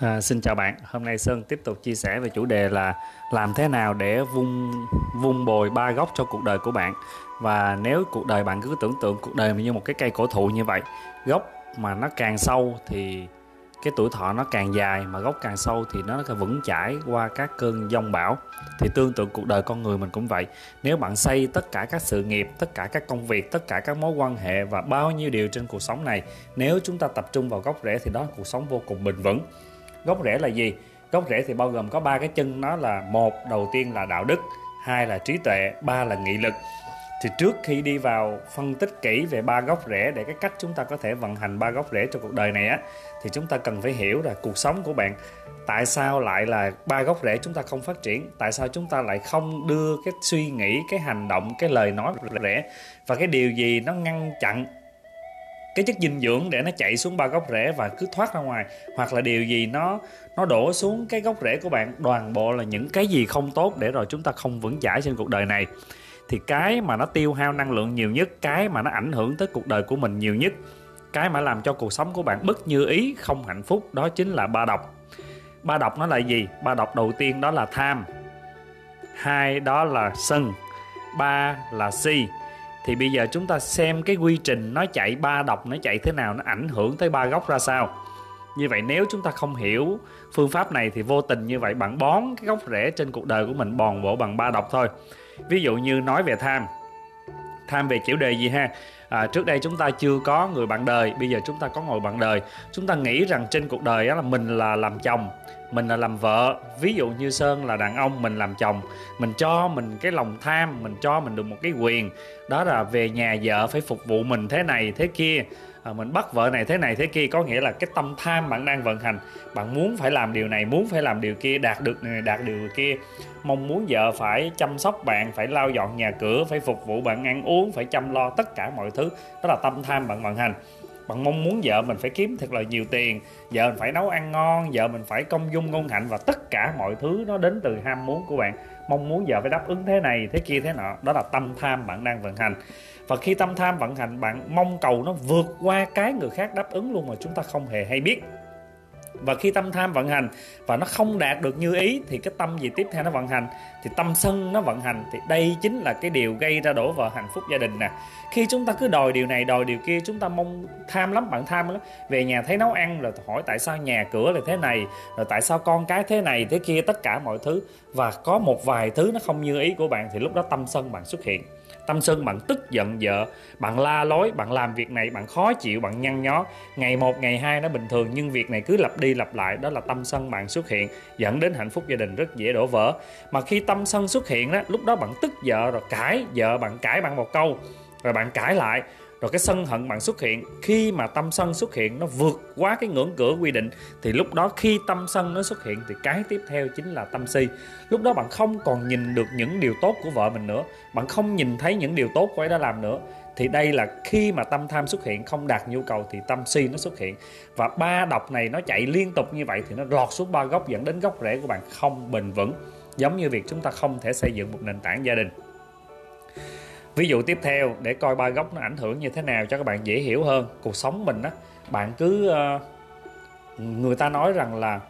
À, xin chào bạn, hôm nay Sơn tiếp tục chia sẻ về chủ đề là làm thế nào để vung vung bồi ba góc cho cuộc đời của bạn. Và nếu cuộc đời bạn cứ tưởng tượng cuộc đời như một cái cây cổ thụ như vậy gốc mà nó càng sâu thì cái tuổi thọ nó càng dài mà gốc càng sâu thì nó càng vững chãi qua các cơn giông bão. Thì tương tự cuộc đời con người mình cũng vậy. Nếu bạn xây tất cả các sự nghiệp tất cả các công việc tất cả các mối quan hệ và bao nhiêu điều trên cuộc sống này nếu chúng ta tập trung vào gốc rễ thì đó là cuộc sống vô cùng bình vững gốc rễ là gì? Gốc rễ thì bao gồm có ba cái chân, nó là một, đầu tiên là đạo đức, hai là trí tuệ, ba là nghị lực. Thì trước khi đi vào phân tích kỹ về ba gốc rễ để cái cách chúng ta có thể vận hành ba gốc rễ cho cuộc đời này á, thì chúng ta cần phải hiểu là cuộc sống của bạn tại sao lại là ba gốc rễ chúng ta không phát triển, tại sao chúng ta lại không đưa cái suy nghĩ, cái hành động, cái lời nói rễ, và cái điều gì nó ngăn chặn cái chất dinh dưỡng để nó chạy xuống ba gốc rễ và cứ thoát ra ngoài. Hoặc là điều gì nó nó đổ xuống cái gốc rễ của bạn, toàn bộ là những cái gì không tốt để rồi chúng ta không vững chãi trên cuộc đời này. Thì cái mà nó tiêu hao năng lượng nhiều nhất, cái mà nó ảnh hưởng tới cuộc đời của mình nhiều nhất, cái mà làm cho cuộc sống của bạn bất như ý, không hạnh phúc, đó chính là ba độc. Ba độc nó là gì? Ba độc đầu tiên đó là tham, hai đó là sân, ba là si thì bây giờ chúng ta xem cái quy trình nó chạy ba độc nó chạy thế nào nó ảnh hưởng tới ba góc ra sao. Như vậy nếu chúng ta không hiểu phương pháp này thì vô tình như vậy bạn bón cái gốc rễ trên cuộc đời của mình bòn bộ bằng ba độc thôi. Ví dụ như nói về tham. Tham về chủ đề gì ha? À, trước đây chúng ta chưa có người bạn đời bây giờ chúng ta có ngồi bạn đời. Chúng ta nghĩ rằng trên cuộc đời đó là mình là làm chồng mình là làm vợ ví dụ như sơn là đàn ông mình làm chồng mình cho mình cái lòng tham mình cho mình được một cái quyền. Đó là về nhà vợ phải phục vụ mình thế này thế kia. À, mình bắt vợ này thế này thế kia có nghĩa là cái tâm tham bạn đang vận hành. Bạn muốn phải làm điều này muốn phải làm điều kia đạt được này đạt điều kia. Mong muốn vợ phải chăm sóc bạn phải lau dọn nhà cửa phải phục vụ bạn ăn uống phải chăm lo tất cả mọi thứ. Đó là tâm tham bạn vận hành bạn mong muốn vợ mình phải kiếm thật là nhiều tiền, vợ mình phải nấu ăn ngon, vợ mình phải công dung, ngôn hạnh và tất cả mọi thứ nó đến từ ham muốn của bạn. Mong muốn vợ phải đáp ứng thế này, thế kia, thế nọ. Đó là tâm tham bạn đang vận hành. Và khi tâm tham vận hành, bạn mong cầu nó vượt qua cái người khác đáp ứng luôn mà chúng ta không hề hay biết và khi tâm tham vận hành và nó không đạt được như ý, thì cái tâm gì tiếp theo nó vận hành? Thì tâm sân nó vận hành. Thì đây chính là cái điều gây ra đổ vỡ hạnh phúc gia đình nè. Khi chúng ta cứ đòi điều này, đòi điều kia, chúng ta mong tham lắm, bạn tham lắm. Về nhà thấy nấu ăn rồi hỏi tại sao nhà cửa là thế này? Rồi tại sao con cái thế này, thế kia, tất cả mọi thứ. Và có một vài thứ nó không như ý của bạn, thì lúc đó tâm sân bạn xuất hiện tâm sân bạn tức giận vợ. Bạn la lối, bạn làm việc này, bạn khó chịu, bạn nhăn nhó. Ngày một, ngày hai nó bình thường, nhưng việc này cứ lặp đi lặp lại, đó là tâm sân bạn xuất hiện, dẫn đến hạnh phúc gia đình rất dễ đổ vỡ. Mà khi tâm sân xuất hiện đó, lúc đó bạn tức vợ rồi, cãi vợ, bạn cãi bạn một câu, rồi bạn cãi lại rồi cái sân hận bạn xuất hiện, khi mà tâm sân xuất hiện, nó vượt quá cái ngưỡng cửa quy định, thì lúc đó khi tâm sân nó xuất hiện, thì cái tiếp theo chính là tâm si. Lúc đó bạn không còn nhìn được những điều tốt của vợ mình nữa, bạn không nhìn thấy những điều tốt của ấy đã làm nữa. Thì đây là khi mà tâm tham xuất hiện không đạt nhu cầu thì tâm si nó xuất hiện. Và ba độc này nó chạy liên tục như vậy thì nó lọt xuống ba gốc dẫn đến gốc rễ của bạn không bền vững. Giống như việc chúng ta không thể xây dựng một nền tảng gia đình ví dụ tiếp theo, để coi ba góc nó ảnh hưởng như thế nào cho các bạn dễ hiểu hơn. Cuộc sống mình á, bạn cứ ờ, người ta nói rằng là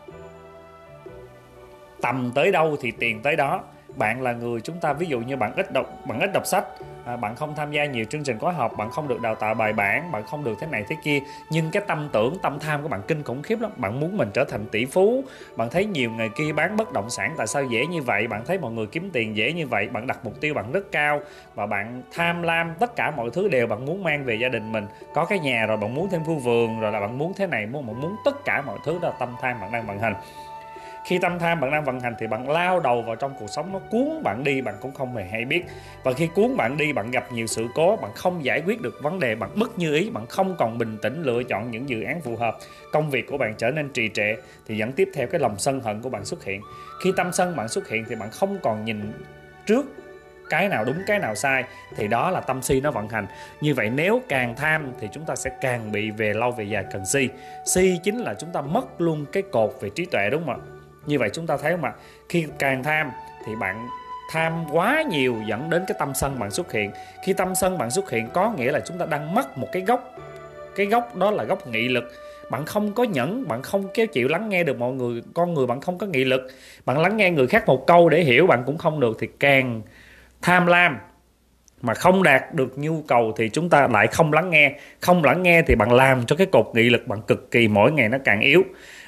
tầm tới đâu thì tiền tới đó. Bạn là người chúng ta, ví dụ như bạn ít đọc, bạn ít đọc sách à, bạn không tham gia nhiều chương trình khóa học bạn không được đào tạo bài bản bạn không được thế này thế kia. Nhưng cái tâm tưởng tâm tham của bạn kinh khủng khiếp lắm. Bạn muốn mình trở thành tỷ phú. Bạn thấy nhiều người kia bán bất động sản tại sao dễ như vậy? Bạn thấy mọi người kiếm tiền dễ như vậy? Bạn đặt mục tiêu bạn rất cao. Và bạn tham lam tất cả mọi thứ đều bạn muốn mang về gia đình mình. Có cái nhà rồi bạn muốn thêm khu vườn rồi là bạn muốn thế này muốn bạn muốn tất cả mọi thứ đó là tâm tham bạn đang vận hành khi tâm tham bạn đang vận hành thì bạn lao đầu vào trong cuộc sống, nó cuốn bạn đi, bạn cũng không hề hay biết. Và khi cuốn bạn đi, bạn gặp nhiều sự cố, bạn không giải quyết được vấn đề, bạn mất như ý, bạn không còn bình tĩnh lựa chọn những dự án phù hợp, công việc của bạn trở nên trì trệ thì dẫn tiếp theo cái lòng sân hận của bạn xuất hiện. Khi tâm sân bạn xuất hiện thì bạn không còn nhìn trước cái nào đúng, cái nào sai thì đó là tâm si nó vận hành. Như vậy nếu càng tham thì chúng ta sẽ càng bị về lâu về dài cần si. Si chính là chúng ta mất luôn cái cột về trí tuệ, đúng không ạ? Như vậy chúng ta thấy mà khi càng tham thì bạn tham quá nhiều dẫn đến cái tâm sân bạn xuất hiện. Khi tâm sân bạn xuất hiện có nghĩa là chúng ta đang mất một cái gốc. Cái gốc đó là gốc nghị lực. Bạn không có nhẫn, bạn không kéo chịu lắng nghe được mọi người, con người bạn không có nghị lực. Bạn lắng nghe người khác một câu để hiểu bạn cũng không được thì càng tham lam mà không đạt được nhu cầu thì chúng ta lại không lắng nghe. Không lắng nghe thì bạn làm cho cái cột nghị lực bạn cực kỳ mỗi ngày nó càng yếu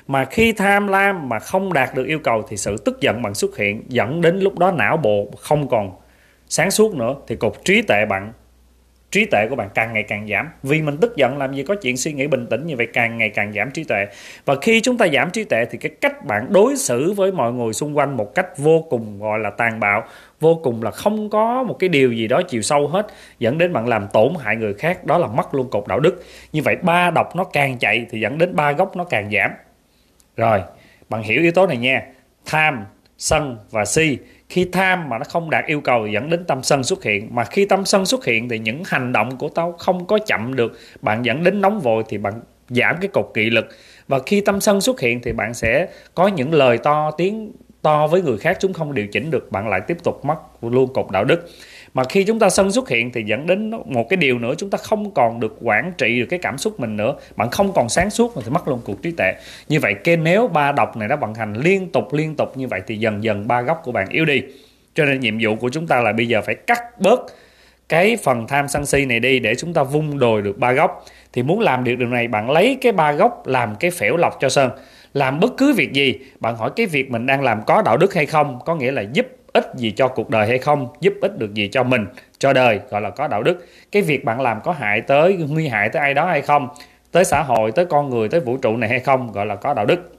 mà khi tham lam mà không đạt được yêu cầu thì sự tức giận bạn xuất hiện dẫn đến lúc đó não bộ không còn sáng suốt nữa thì cột trí tệ bạn, trí tuệ của bạn càng ngày càng giảm. Vì mình tức giận làm gì có chuyện suy nghĩ bình tĩnh như vậy, càng ngày càng giảm trí tuệ. Và khi chúng ta giảm trí tuệ thì cái cách bạn đối xử với mọi người xung quanh một cách vô cùng gọi là tàn bạo, vô cùng là không có một cái điều gì đó chiều sâu hết, dẫn đến bạn làm tổn hại người khác, đó là mất luôn cột đạo đức. Như vậy ba độc nó càng chạy thì dẫn đến ba gốc nó càng giảm rồi, bạn hiểu yếu tố này nha. Tham, sân và si. Khi tham mà nó không đạt yêu cầu dẫn đến tâm sân xuất hiện. Mà khi tâm sân xuất hiện thì những hành động của tao không có chậm được. Bạn dẫn đến nóng vội thì bạn giảm cái cột kỵ lực. Và khi tâm sân xuất hiện thì bạn sẽ có những lời to tiếng to với người khác chúng không điều chỉnh được, bạn lại tiếp tục mất luôn cột đạo đức. Mà khi chúng ta sân xuất hiện thì dẫn đến một cái điều nữa, chúng ta không còn được quản trị được cái cảm xúc mình nữa. Bạn không còn sáng suốt mà thì mất luôn cuộc trí tuệ. Như vậy cái nếu ba độc này nó vận hành liên tục liên tục như vậy thì dần dần ba góc của bạn yếu đi. Cho nên nhiệm vụ của chúng ta là bây giờ phải cắt bớt cái phần tham sân si này đi để chúng ta vung đồi được ba góc thì muốn làm được điều này, bạn lấy cái ba góc làm cái phễu lọc cho sơn làm bất cứ việc gì. Bạn hỏi cái việc mình đang làm có đạo đức hay không, có nghĩa là giúp ích gì cho cuộc đời hay không, giúp ích được gì cho mình, cho đời, gọi là có đạo đức. Cái việc bạn làm có hại tới, nguy hại tới ai đó hay không, tới xã hội, tới con người, tới vũ trụ này hay không, gọi là có đạo đức.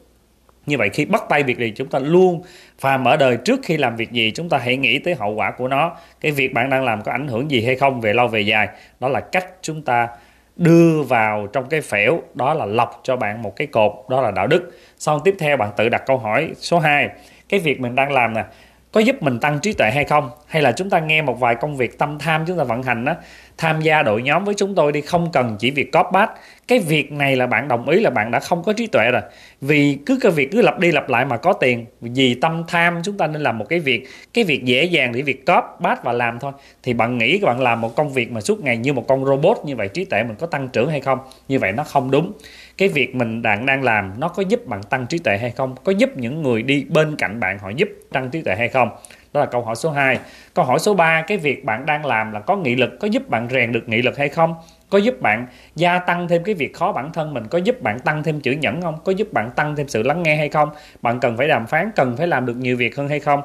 Như vậy khi bắt tay việc gì chúng ta luôn phàm ở đời trước khi làm việc gì. Chúng ta hãy nghĩ tới hậu quả của nó. Cái việc bạn đang làm có ảnh hưởng gì hay không về lâu về dài? Đó là cách chúng ta đưa vào trong cái phễu, đó là lọc cho bạn một cái cột, đó là đạo đức. Xong tiếp theo bạn tự đặt câu hỏi số 2 cái việc mình đang làm nè, có giúp mình tăng trí tuệ hay không? Hay là chúng ta nghe một vài công việc tâm tham chúng ta vận hành đó tham gia đội nhóm với chúng tôi đi, không cần chỉ việc cóp bát. Cái việc này là bạn đồng ý là bạn đã không có trí tuệ rồi. Vì cứ cái việc cứ lặp đi lặp lại mà có tiền, vì tâm tham chúng ta nên làm một cái việc. Cái việc dễ dàng để việc cóp bát và làm thôi. Thì bạn nghĩ các bạn làm một công việc mà suốt ngày như một con robot, như vậy trí tuệ mình có tăng trưởng hay không? Như vậy nó không đúng. Cái việc mình đang đang làm, nó có giúp bạn tăng trí tuệ hay không? Có giúp những người đi bên cạnh bạn họ giúp tăng trí tuệ hay không? Đó là câu hỏi số 2 câu hỏi số 3 cái việc bạn đang làm là có nghị lực, có giúp bạn rèn được nghị lực hay không? Có giúp bạn gia tăng thêm cái việc khó bản thân mình? Có giúp bạn tăng thêm chữ nhẫn không? Có giúp bạn tăng thêm sự lắng nghe hay không? Bạn cần phải đàm phán, cần phải làm được nhiều việc hơn hay không?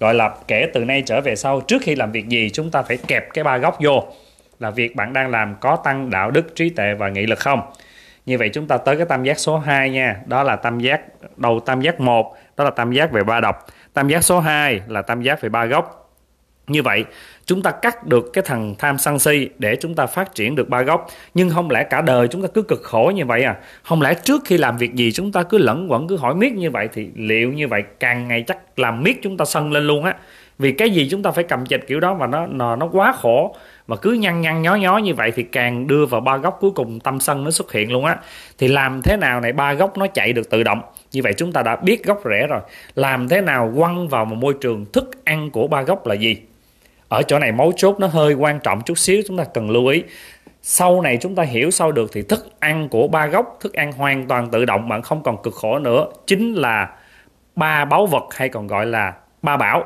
Gọi là kể từ nay trở về sau, trước khi làm việc gì, chúng ta phải kẹp cái ba góc vô. Là việc bạn đang làm có tăng đạo đức, trí tuệ và nghị lực không? Như vậy chúng ta tới cái tam giác số 2 nha. Đó là tam giác, đầu tam giác 1 đó là tam giác về ba độc tam giác số 2 là tam giác về ba góc như vậy chúng ta cắt được cái thằng tham sân si để chúng ta phát triển được ba góc nhưng không lẽ cả đời chúng ta cứ cực khổ như vậy à? Không lẽ trước khi làm việc gì chúng ta cứ lẫn quẩn cứ hỏi miết như vậy thì liệu như vậy càng ngày chắc làm miết chúng ta sân lên luôn á? Vì cái gì chúng ta phải cầm chịch kiểu đó mà nó nó, nó quá khổ? Mà cứ nhăn nhăn, nhó nhó như vậy thì càng đưa vào ba góc cuối cùng tâm sân nó xuất hiện luôn á. Thì làm thế nào này, ba góc nó chạy được tự động. Như vậy chúng ta đã biết gốc rễ rồi. Làm thế nào quăng vào một môi trường thức ăn của ba góc là gì? Ở chỗ này mấu chốt nó hơi quan trọng chút xíu, chúng ta cần lưu ý. Sau này chúng ta hiểu sâu được thì thức ăn của ba góc, thức ăn hoàn toàn tự động bạn không còn cực khổ nữa. Chính là ba báu vật hay còn gọi là ba bảo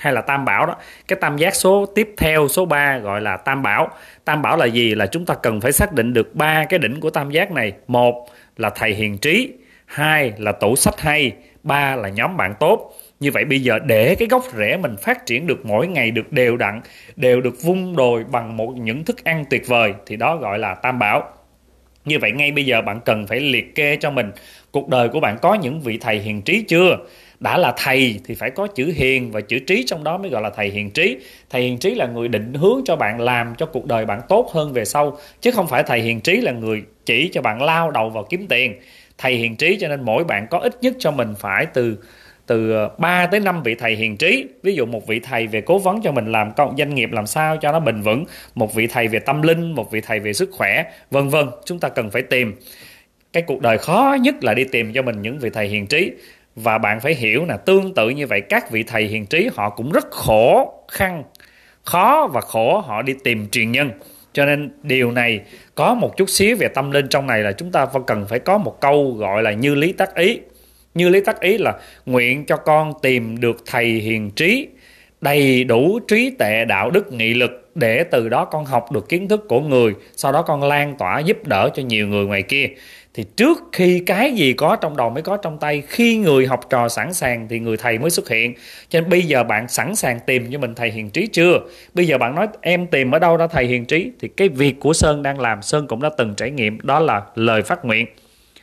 hay là tam bảo đó. Cái tam giác số tiếp theo, số 3 gọi là tam bảo. Tam bảo là gì? Là chúng ta cần phải xác định được ba cái đỉnh của tam giác này. Một là thầy hiền trí, hai là tủ sách hay, ba là nhóm bạn tốt. Như vậy bây giờ để cái gốc rễ mình phát triển được mỗi ngày được đều đặn, đều được vung đồi bằng một những thức ăn tuyệt vời, thì đó gọi là tam bảo. Như vậy ngay bây giờ bạn cần phải liệt kê cho mình, cuộc đời của bạn có những vị thầy hiền trí chưa? Đã là thầy thì phải có chữ hiền và chữ trí trong đó mới gọi là thầy hiền trí. Thầy hiền trí là người định hướng cho bạn làm cho cuộc đời bạn tốt hơn về sau, chứ không phải thầy hiền trí là người chỉ cho bạn lao đầu vào kiếm tiền. Thầy hiền trí cho nên mỗi bạn có ít nhất cho mình phải từ từ ờ, 3 tới 5 vị thầy hiền trí. Ví dụ một vị thầy về cố vấn cho mình làm công doanh nghiệp làm sao cho nó bền vững, một vị thầy về tâm linh, một vị thầy về sức khỏe, vân vân, chúng ta cần phải tìm. Cái cuộc đời khó nhất là đi tìm cho mình những vị thầy hiền trí và bạn phải hiểu là tương tự như vậy, các vị thầy hiền trí họ cũng rất khổ khăn khó và khổ họ đi tìm truyền nhân. Cho nên điều này có một chút xíu về tâm linh trong này là chúng ta cần phải có một câu gọi là như lý tác ý. Như lý tác ý là nguyện cho con tìm được thầy hiền trí, đầy đủ trí tệ đạo đức, nghị lực để từ đó con học được kiến thức của người, sau đó con lan tỏa giúp đỡ cho nhiều người ngoài kia thì trước khi cái gì có trong đầu mới có trong tay, khi người học trò sẵn sàng thì người thầy mới xuất hiện. Cho nên bây giờ bạn sẵn sàng tìm cho mình thầy hiền trí chưa? Bây giờ bạn nói, em tìm ở đâu ra thầy hiền trí? Thì cái việc của sơn đang làm, sơn cũng đã từng trải nghiệm, đó là lời phát nguyện.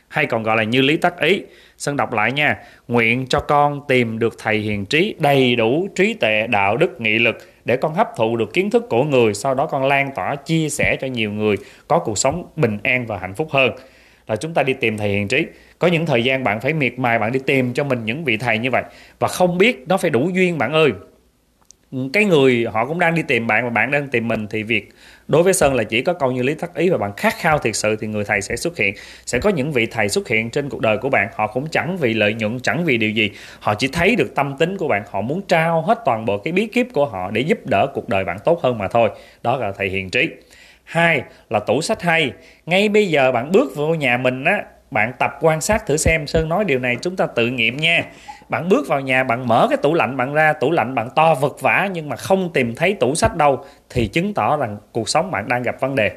Hay còn gọi là như lý tắc ý. Sơn đọc lại nha. Nguyện cho con tìm được thầy hiền trí, Đầy đủ trí tệ đạo đức, nghị lực Để con hấp thụ được kiến thức của người. Sau đó con lan tỏa, chia sẻ cho nhiều người, Có cuộc sống bình an và hạnh phúc hơn. Là chúng ta đi tìm thầy hiền trí. Có những thời gian bạn phải miệt mài, Bạn đi tìm cho mình những vị thầy như vậy. Và không biết nó phải đủ duyên, bạn ơi. Cái người họ cũng đang đi tìm bạn và bạn đang tìm mình thì việc đối với sơn là chỉ có câu như lý thắc ý và bạn khát khao thiệt sự thì người thầy sẽ xuất hiện. Sẽ có những vị thầy xuất hiện trên cuộc đời của bạn. Họ cũng chẳng vì lợi nhuận, chẳng vì điều gì. Họ chỉ thấy được tâm tính của bạn. Họ muốn trao hết toàn bộ cái bí kíp của họ để giúp đỡ cuộc đời bạn tốt hơn mà thôi. Đó là thầy hiền trí hai là tủ sách hay. Ngay bây giờ bạn bước vào nhà mình á, bạn tập quan sát thử xem. Sơn nói điều này chúng ta tự nghiệm nha. Bạn bước vào nhà, bạn mở cái tủ lạnh bạn ra. Tủ lạnh bạn to vật vã nhưng mà không tìm thấy tủ sách đâu thì chứng tỏ rằng cuộc sống bạn đang gặp vấn đề.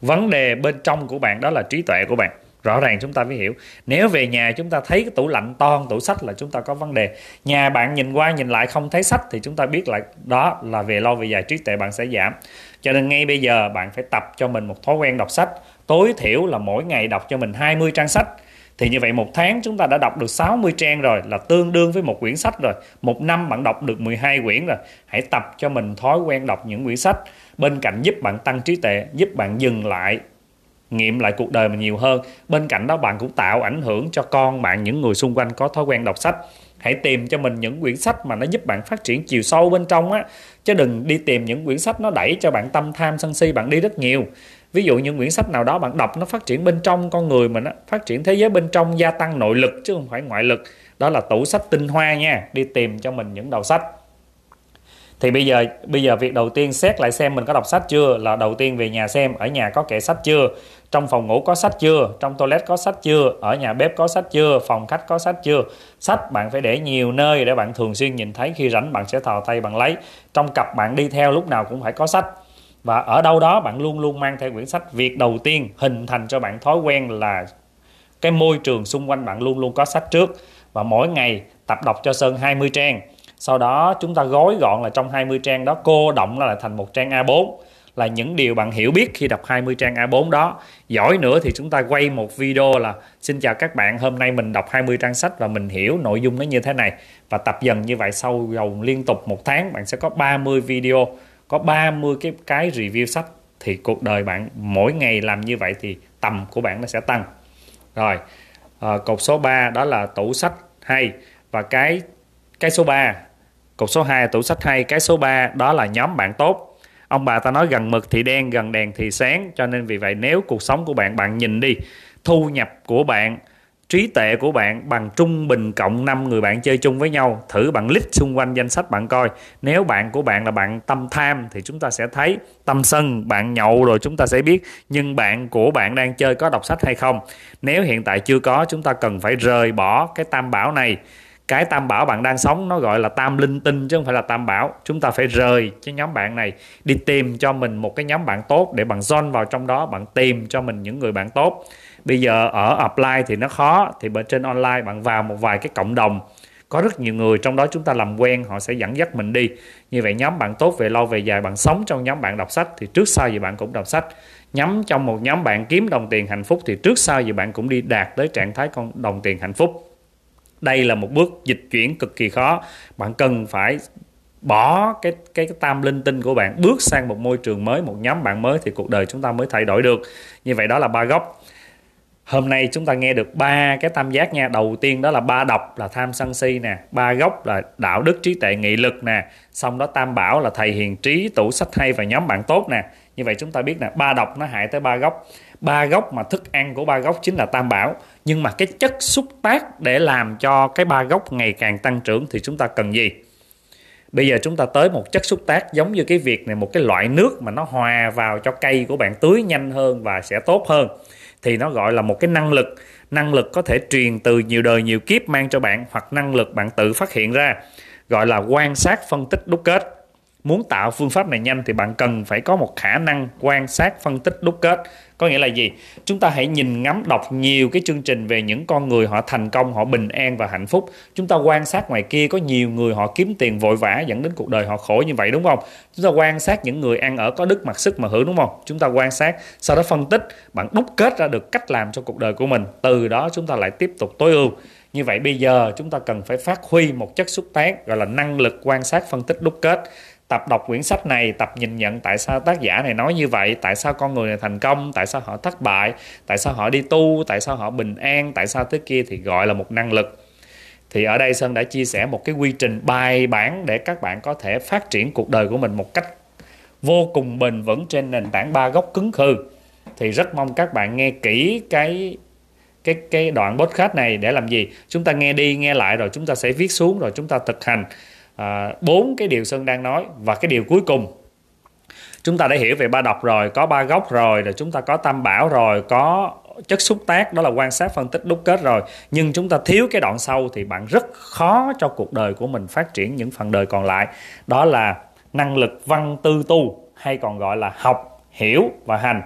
Vấn đề bên trong của bạn đó là trí tuệ của bạn rõ ràng chúng ta phải hiểu. Nếu về nhà chúng ta thấy cái tủ lạnh to tủ sách là chúng ta có vấn đề. Nhà bạn nhìn qua nhìn lại không thấy sách thì chúng ta biết là đó là về lâu về dài trí tuệ bạn sẽ giảm. Cho nên ngay bây giờ bạn phải tập cho mình một thói quen đọc sách. Tối thiểu là mỗi ngày đọc cho mình 20 trang sách. Thì như vậy một tháng chúng ta đã đọc được 60 trang rồi, là tương đương với một quyển sách rồi. Một năm bạn đọc được 12 quyển rồi. Hãy tập cho mình thói quen đọc những quyển sách bên cạnh giúp bạn tăng trí tuệ, giúp bạn dừng lại nghiệm lại cuộc đời mình nhiều hơn. Bên cạnh đó, bạn cũng tạo ảnh hưởng cho con bạn, những người xung quanh có thói quen đọc sách. Hãy tìm cho mình những quyển sách mà nó giúp bạn phát triển chiều sâu bên trong á. Chứ đừng đi tìm những quyển sách nó đẩy cho bạn tâm tham sân si, bạn đi rất nhiều. Ví dụ những quyển sách nào đó bạn đọc, nó phát triển bên trong con người mình á, phát triển thế giới bên trong, gia tăng nội lực chứ không phải ngoại lực. Đó là tủ sách tinh hoa nha. Đi tìm cho mình những đầu sách thì bây giờ bây giờ việc đầu tiên xét lại xem mình có đọc sách chưa là đầu tiên về nhà xem, ở nhà có kệ sách chưa, trong phòng ngủ có sách chưa, trong toilet có sách chưa, ở nhà bếp có sách chưa, phòng khách có sách chưa. Sách bạn phải để nhiều nơi để bạn thường xuyên nhìn thấy, khi rảnh bạn sẽ thò tay bạn lấy. Trong cặp bạn đi theo lúc nào cũng phải có sách. Và ở đâu đó bạn luôn luôn mang theo quyển sách việc đầu tiên, hình thành cho bạn thói quen là cái môi trường xung quanh bạn luôn luôn có sách trước. Và mỗi ngày tập đọc cho Sơn 20 trang sau đó chúng ta gói gọn là trong 20 trang đó cô động nó lại thành một trang A4 là những điều bạn hiểu biết khi đọc 20 trang A4 đó. Giỏi nữa thì chúng ta quay một video là Xin chào các bạn, hôm nay mình đọc 20 trang sách và mình hiểu nội dung nó như thế này. Và tập dần như vậy sau vòng liên tục một tháng bạn sẽ có 30 video có 30 cái cái review sách thì cuộc đời bạn mỗi ngày làm như vậy thì tầm của bạn nó sẽ tăng rồi à, cột số 3 đó là tủ sách hay và cái cái số 3 cột số 2 tủ sách hay. Cái số 3 đó là nhóm bạn tốt. Ông bà ta nói gần mực thì đen, gần đèn thì sáng, cho nên vì vậy nếu cuộc sống của bạn bạn nhìn đi, thu nhập của bạn, trí tuệ của bạn bằng trung bình cộng 5 người bạn chơi chung với nhau, thử bạn list xung quanh danh sách bạn coi. Nếu bạn của bạn là bạn tâm tham thì chúng ta sẽ thấy tâm sân, bạn nhậu rồi chúng ta sẽ biết nhưng bạn của bạn đang chơi có đọc sách hay không. Nếu hiện tại chưa có, chúng ta cần phải rời bỏ cái tam bảo này cái tam bảo bạn đang sống, nó gọi là tam linh tinh chứ không phải là tam bảo. Chúng ta phải rời cái nhóm bạn này, đi tìm cho mình một cái nhóm bạn tốt để bạn join vào trong đó, bạn tìm cho mình những người bạn tốt. Bây giờ ở apply thì nó khó, thì bên trên online bạn vào một vài cái cộng đồng. Có rất nhiều người trong đó chúng ta làm quen, họ sẽ dẫn dắt mình đi. Như vậy nhóm bạn tốt về lâu về dài, bạn sống trong nhóm bạn đọc sách thì trước sau gì bạn cũng đọc sách. Nhắm trong một nhóm bạn kiếm đồng tiền hạnh phúc thì trước sau gì bạn cũng đi đạt tới trạng thái con đồng tiền hạnh phúc đây là một bước dịch chuyển cực kỳ khó. Bạn cần phải bỏ cái, cái cái tam linh tinh của bạn bước sang một môi trường mới một nhóm bạn mới thì cuộc đời chúng ta mới thay đổi được. Như vậy đó là ba góc. Hôm nay chúng ta nghe được ba cái tam giác nha. Đầu tiên đó là ba độc là tham sân si nè. Ba gốc là đạo đức trí tuệ nghị lực nè. Xong đó tam bảo là thầy hiền trí tủ sách hay và nhóm bạn tốt nè. Như vậy chúng ta biết nè ba độc nó hại tới ba gốc ba gốc mà thức ăn của ba gốc chính là tam bảo. Nhưng mà cái chất xúc tác để làm cho cái ba gốc ngày càng tăng trưởng thì chúng ta cần gì? Bây giờ chúng ta tới một chất xúc tác giống như cái việc này, một cái loại nước mà nó hòa vào cho cây của bạn tưới nhanh hơn và sẽ tốt hơn. Thì nó gọi là một cái năng lực. Năng lực có thể truyền từ nhiều đời nhiều kiếp mang cho bạn, hoặc năng lực bạn tự phát hiện ra, gọi là quan sát phân tích đúc kết muốn tạo phương pháp này nhanh thì bạn cần phải có một khả năng quan sát, phân tích, đúc kết. Có nghĩa là gì? Chúng ta hãy nhìn ngắm, đọc nhiều cái chương trình về những con người họ thành công, họ bình an và hạnh phúc. Chúng ta quan sát ngoài kia, có nhiều người họ kiếm tiền vội vã dẫn đến cuộc đời họ khổ như vậy, đúng không? Chúng ta quan sát những người ăn ở có đức, mặc sức, mà hưởng, đúng không? Chúng ta quan sát, sau đó phân tích, bạn đúc kết ra được cách làm cho cuộc đời của mình. Từ đó chúng ta lại tiếp tục tối ưu. Như vậy bây giờ chúng ta cần phải phát huy một chất xúc tác, gọi là năng lực quan sát, phân tích, đúc kết tập đọc quyển sách này, tập nhìn nhận tại sao tác giả này nói như vậy, tại sao con người này thành công, tại sao họ thất bại, tại sao họ đi tu, tại sao họ bình an, tại sao thế kia thì gọi là một năng lực. Thì ở đây sơn đã chia sẻ một cái quy trình bài bản để các bạn có thể phát triển cuộc đời của mình một cách vô cùng bền vững trên nền tảng ba gốc cứng khư. Thì rất mong các bạn nghe kỹ cái cái cái đoạn podcast này để làm gì? Chúng ta nghe đi, nghe lại rồi chúng ta sẽ viết xuống, rồi chúng ta thực hành. À, bốn à, cái điều sơn đang nói và cái điều cuối cùng. Chúng ta đã hiểu về ba độc rồi có ba góc rồi rồi chúng ta có tam bảo rồi có chất xúc tác đó là quan sát phân tích đúc kết rồi. Nhưng chúng ta thiếu cái đoạn sau thì bạn rất khó cho cuộc đời của mình phát triển những phần đời còn lại. Đó là năng lực văn tư tu hay còn gọi là học hiểu và hành.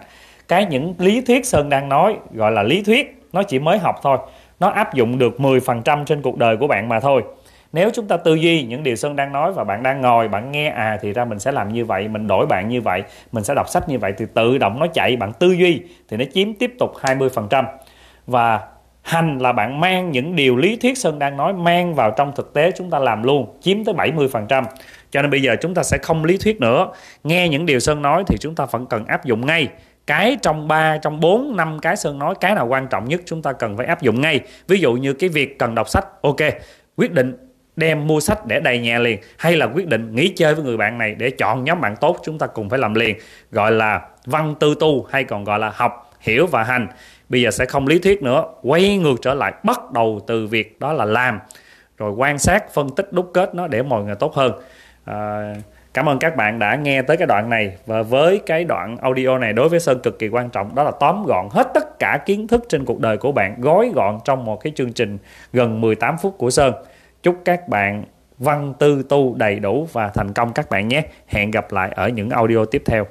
Cái những lý thuyết sơn đang nói gọi là lý thuyết nó chỉ mới học thôi. Nó áp dụng được 10% trên cuộc đời của bạn mà thôi nếu chúng ta tư duy những điều Sơn đang nói và bạn đang ngồi bạn nghe à thì ra mình sẽ làm như vậy mình đổi bạn như vậy mình sẽ đọc sách như vậy thì tự động nó chạy bạn tư duy thì nó chiếm tiếp tục 20% và hành là bạn mang những điều lý thuyết Sơn đang nói mang vào trong thực tế chúng ta làm luôn chiếm tới 70% cho nên bây giờ chúng ta sẽ không lý thuyết nữa. Nghe những điều Sơn nói thì chúng ta vẫn cần áp dụng ngay. Cái trong 3, trong 4, 5 cái Sơn nói cái nào quan trọng nhất chúng ta cần phải áp dụng ngay. Ví dụ như cái việc cần đọc sách ok quyết định đem mua sách để đầy nhà liền hay là quyết định nghỉ chơi với người bạn này để chọn nhóm bạn tốt chúng ta cùng phải làm liền gọi là văn tư tu hay còn gọi là học hiểu và hành. Bây giờ sẽ không lý thuyết nữa quay ngược trở lại bắt đầu từ việc đó là làm rồi quan sát phân tích đúc kết nó để mọi người tốt hơn. À, cảm ơn các bạn đã nghe tới cái đoạn này và với cái đoạn audio này đối với sơn cực kỳ quan trọng đó là tóm gọn hết tất cả kiến thức trên cuộc đời của bạn gói gọn trong một cái chương trình gần 18 phút của sơn chúc các bạn văn tư tu đầy đủ và thành công các bạn nhé. Hẹn gặp lại ở những audio tiếp theo.